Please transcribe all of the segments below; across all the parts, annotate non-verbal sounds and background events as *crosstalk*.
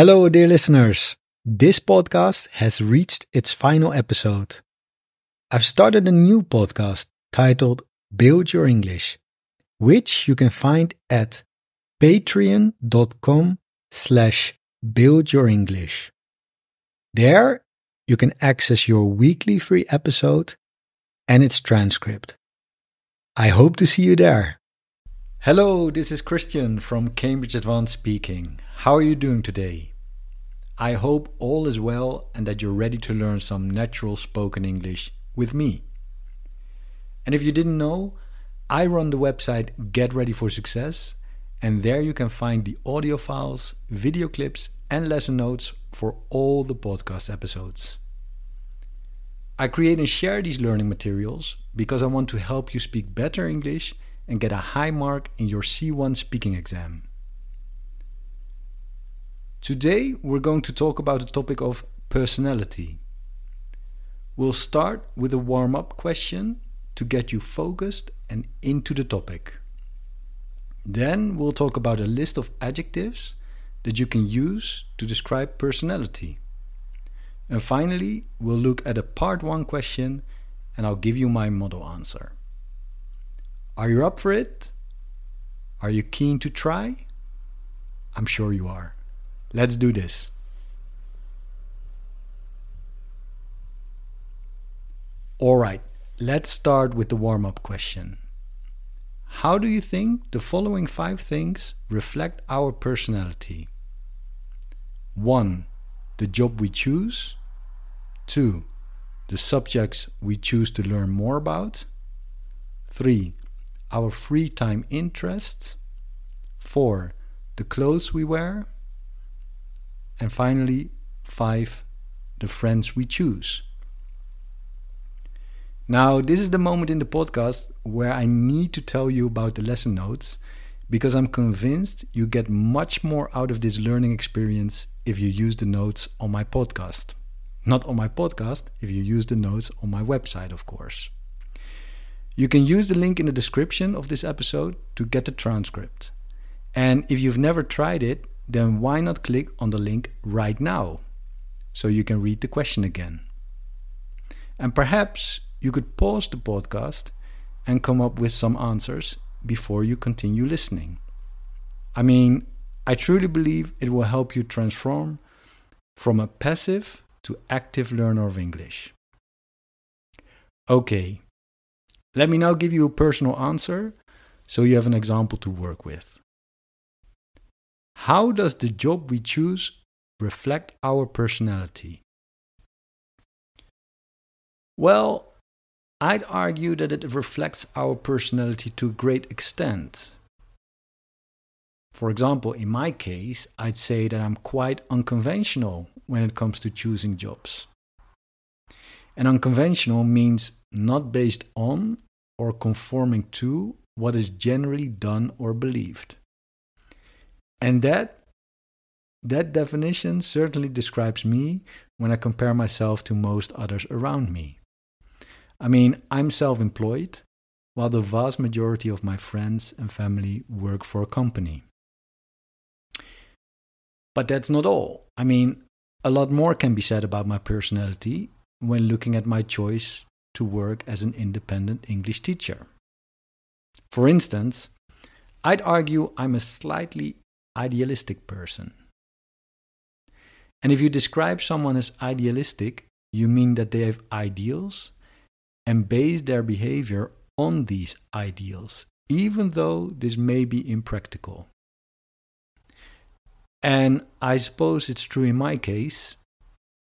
Hello, dear listeners. This podcast has reached its final episode. I've started a new podcast titled Build Your English, which you can find at patreon.com slash buildyourenglish. There, you can access your weekly free episode and its transcript. I hope to see you there. Hello, this is Christian from Cambridge Advanced Speaking. How are you doing today? I hope all is well and that you're ready to learn some natural spoken English with me. And if you didn't know, I run the website Get Ready for Success, and there you can find the audio files, video clips, and lesson notes for all the podcast episodes. I create and share these learning materials because I want to help you speak better English and get a high mark in your C1 speaking exam. Today we're going to talk about the topic of personality. We'll start with a warm up question to get you focused and into the topic. Then we'll talk about a list of adjectives that you can use to describe personality. And finally, we'll look at a part 1 question and I'll give you my model answer. Are you up for it? Are you keen to try? I'm sure you are. Let's do this. Alright, let's start with the warm up question. How do you think the following five things reflect our personality? 1. The job we choose. 2. The subjects we choose to learn more about. 3 our free time interests. Four, the clothes we wear. And finally, five, the friends we choose. Now, this is the moment in the podcast where I need to tell you about the lesson notes because I'm convinced you get much more out of this learning experience if you use the notes on my podcast. Not on my podcast, if you use the notes on my website, of course. You can use the link in the description of this episode to get the transcript. And if you've never tried it, then why not click on the link right now so you can read the question again? And perhaps you could pause the podcast and come up with some answers before you continue listening. I mean, I truly believe it will help you transform from a passive to active learner of English. Okay, let me now give you a personal answer so you have an example to work with. How does the job we choose reflect our personality? Well, I'd argue that it reflects our personality to a great extent. For example, in my case, I'd say that I'm quite unconventional when it comes to choosing jobs. And unconventional means not based on or conforming to what is generally done or believed. And that that definition certainly describes me when I compare myself to most others around me. I mean, I'm self employed, while the vast majority of my friends and family work for a company. But that's not all. I mean, a lot more can be said about my personality when looking at my choice to work as an independent English teacher. For instance, I'd argue I'm a slightly idealistic person. And if you describe someone as idealistic, you mean that they have ideals and base their behavior on these ideals, even though this may be impractical. And I suppose it's true in my case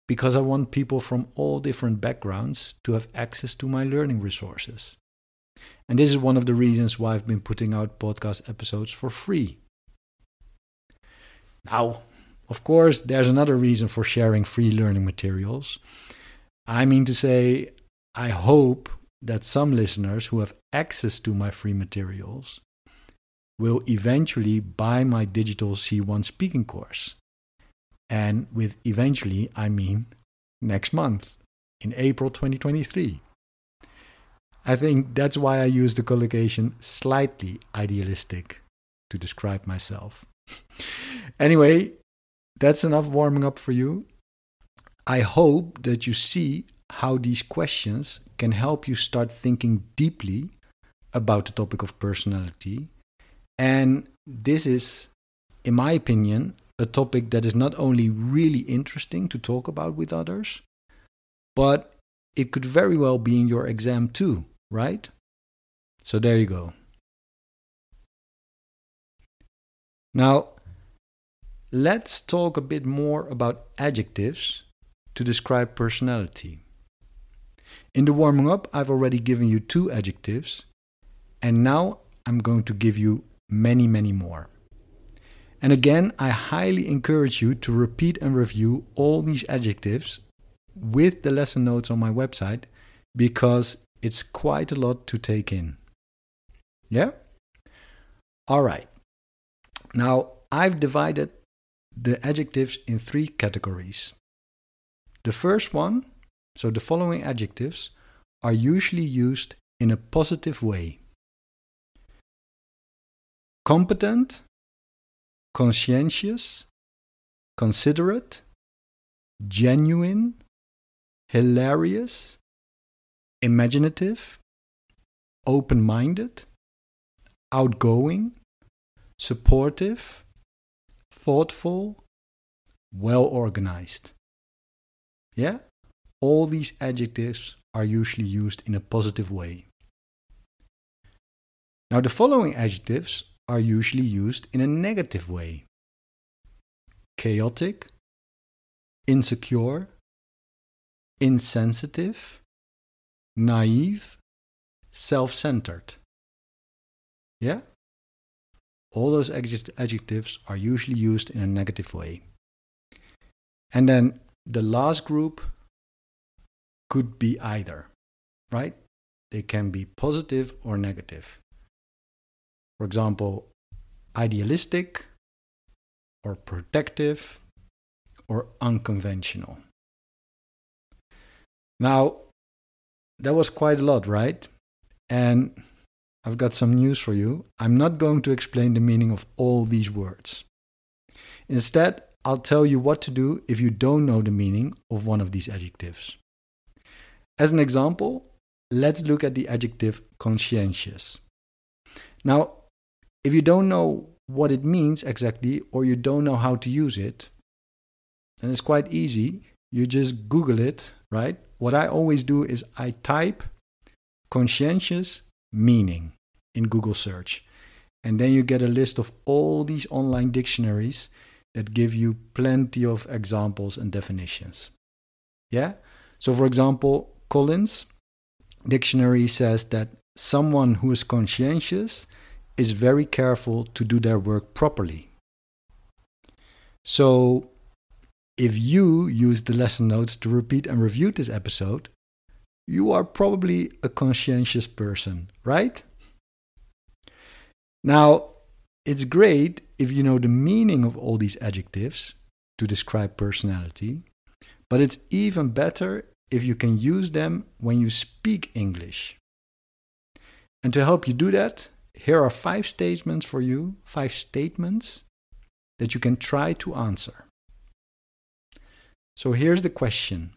because I want people from all different backgrounds to have access to my learning resources. And this is one of the reasons why I've been putting out podcast episodes for free. Now, of course, there's another reason for sharing free learning materials. I mean to say, I hope that some listeners who have access to my free materials will eventually buy my digital C1 speaking course. And with eventually, I mean next month, in April 2023. I think that's why I use the collocation slightly idealistic to describe myself. *laughs* anyway, that's enough warming up for you. I hope that you see how these questions can help you start thinking deeply about the topic of personality. And this is, in my opinion, a topic that is not only really interesting to talk about with others, but it could very well be in your exam too, right? So there you go. Now, let's talk a bit more about adjectives to describe personality. In the warming up, I've already given you two adjectives, and now I'm going to give you many, many more. And again, I highly encourage you to repeat and review all these adjectives with the lesson notes on my website because it's quite a lot to take in. Yeah? All right. Now, I've divided the adjectives in three categories. The first one, so the following adjectives, are usually used in a positive way competent, conscientious, considerate, genuine, hilarious, imaginative, open minded, outgoing, supportive, thoughtful, well organized. Yeah? All these adjectives are usually used in a positive way. Now, the following adjectives are usually used in a negative way chaotic, insecure, insensitive, naive, self centered. Yeah? All those adjectives are usually used in a negative way. And then the last group could be either, right? They can be positive or negative. For example, idealistic or protective or unconventional. Now, that was quite a lot, right? And I've got some news for you. I'm not going to explain the meaning of all these words. Instead, I'll tell you what to do if you don't know the meaning of one of these adjectives. As an example, let's look at the adjective conscientious. Now, if you don't know what it means exactly or you don't know how to use it, then it's quite easy. You just Google it, right? What I always do is I type conscientious meaning in Google search. And then you get a list of all these online dictionaries that give you plenty of examples and definitions. Yeah? So, for example, Collins dictionary says that someone who is conscientious is very careful to do their work properly. So, if you use the lesson notes to repeat and review this episode, you are probably a conscientious person, right? Now, it's great if you know the meaning of all these adjectives to describe personality, but it's even better if you can use them when you speak English. And to help you do that, here are five statements for you, five statements that you can try to answer. So here's the question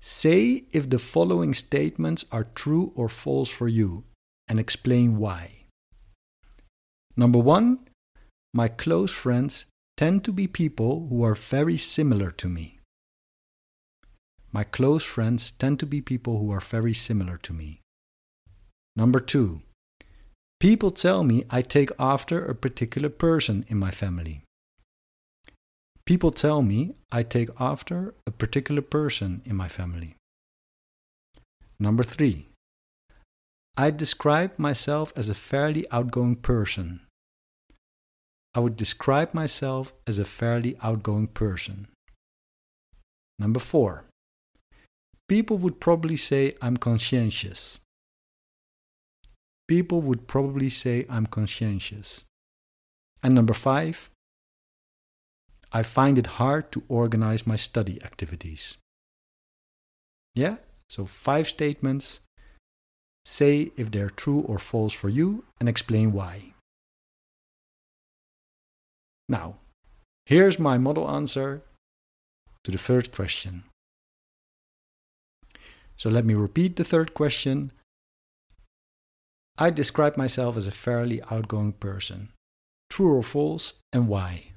Say if the following statements are true or false for you and explain why. Number one, my close friends tend to be people who are very similar to me. My close friends tend to be people who are very similar to me. Number two, people tell me I take after a particular person in my family. People tell me I take after a particular person in my family. Number three, I describe myself as a fairly outgoing person. I would describe myself as a fairly outgoing person. Number four, people would probably say I'm conscientious. People would probably say I'm conscientious. And number five, I find it hard to organize my study activities. Yeah? So, five statements. Say if they're true or false for you and explain why. Now, Here's my model answer to the first question. So let me repeat the third question. I describe myself as a fairly outgoing person. True or false, and why?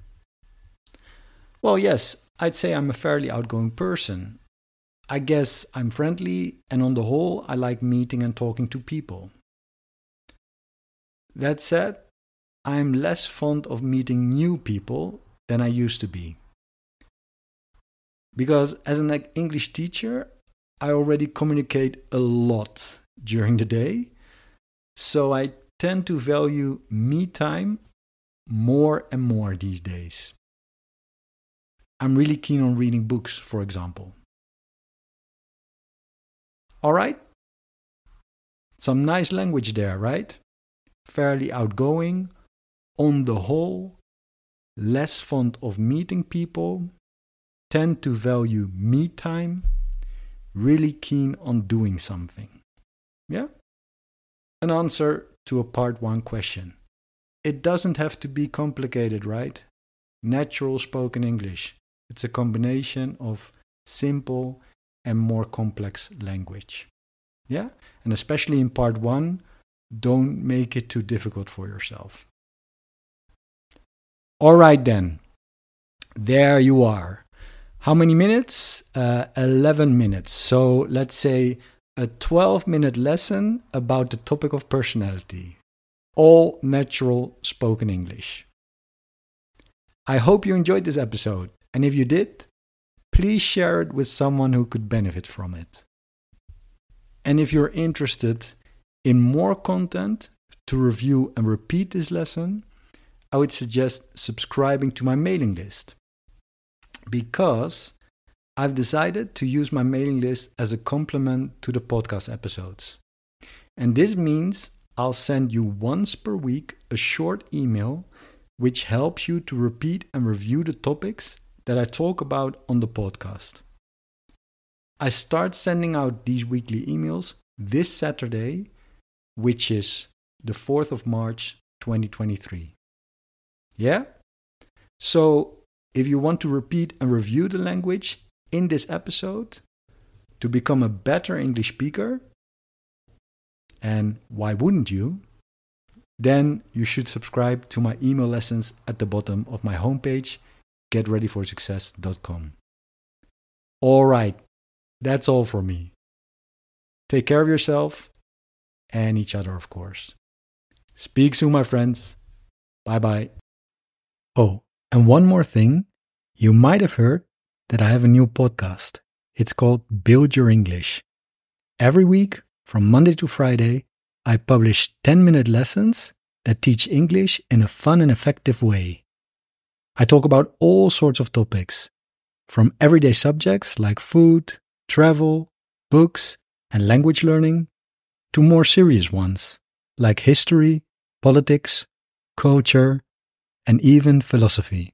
Well, yes, I'd say I'm a fairly outgoing person. I guess I'm friendly, and on the whole, I like meeting and talking to people. That said, I'm less fond of meeting new people than I used to be. Because as an English teacher, I already communicate a lot during the day. So I tend to value me time more and more these days. I'm really keen on reading books, for example. All right? Some nice language there, right? Fairly outgoing, on the whole, less fond of meeting people, tend to value me time, really keen on doing something. Yeah? An answer to a part one question. It doesn't have to be complicated, right? Natural spoken English. It's a combination of simple and more complex language. Yeah? And especially in part one, don't make it too difficult for yourself. All right, then. There you are. How many minutes? Uh, 11 minutes. So let's say a 12 minute lesson about the topic of personality. All natural spoken English. I hope you enjoyed this episode. And if you did, please share it with someone who could benefit from it. And if you're interested in more content to review and repeat this lesson, I would suggest subscribing to my mailing list because I've decided to use my mailing list as a complement to the podcast episodes. And this means I'll send you once per week a short email which helps you to repeat and review the topics that I talk about on the podcast. I start sending out these weekly emails this Saturday, which is the 4th of March 2023. Yeah? So, if you want to repeat and review the language in this episode to become a better English speaker, and why wouldn't you? Then you should subscribe to my email lessons at the bottom of my homepage, getreadyforsuccess.com. All right, that's all for me. Take care of yourself and each other, of course. Speak soon, my friends. Bye bye. Oh, and one more thing. You might have heard that I have a new podcast. It's called Build Your English. Every week, from Monday to Friday, I publish 10 minute lessons that teach English in a fun and effective way. I talk about all sorts of topics, from everyday subjects like food, travel, books, and language learning, to more serious ones like history, politics, culture, and even philosophy.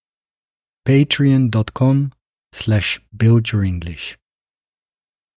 Patreon.com slash build your English.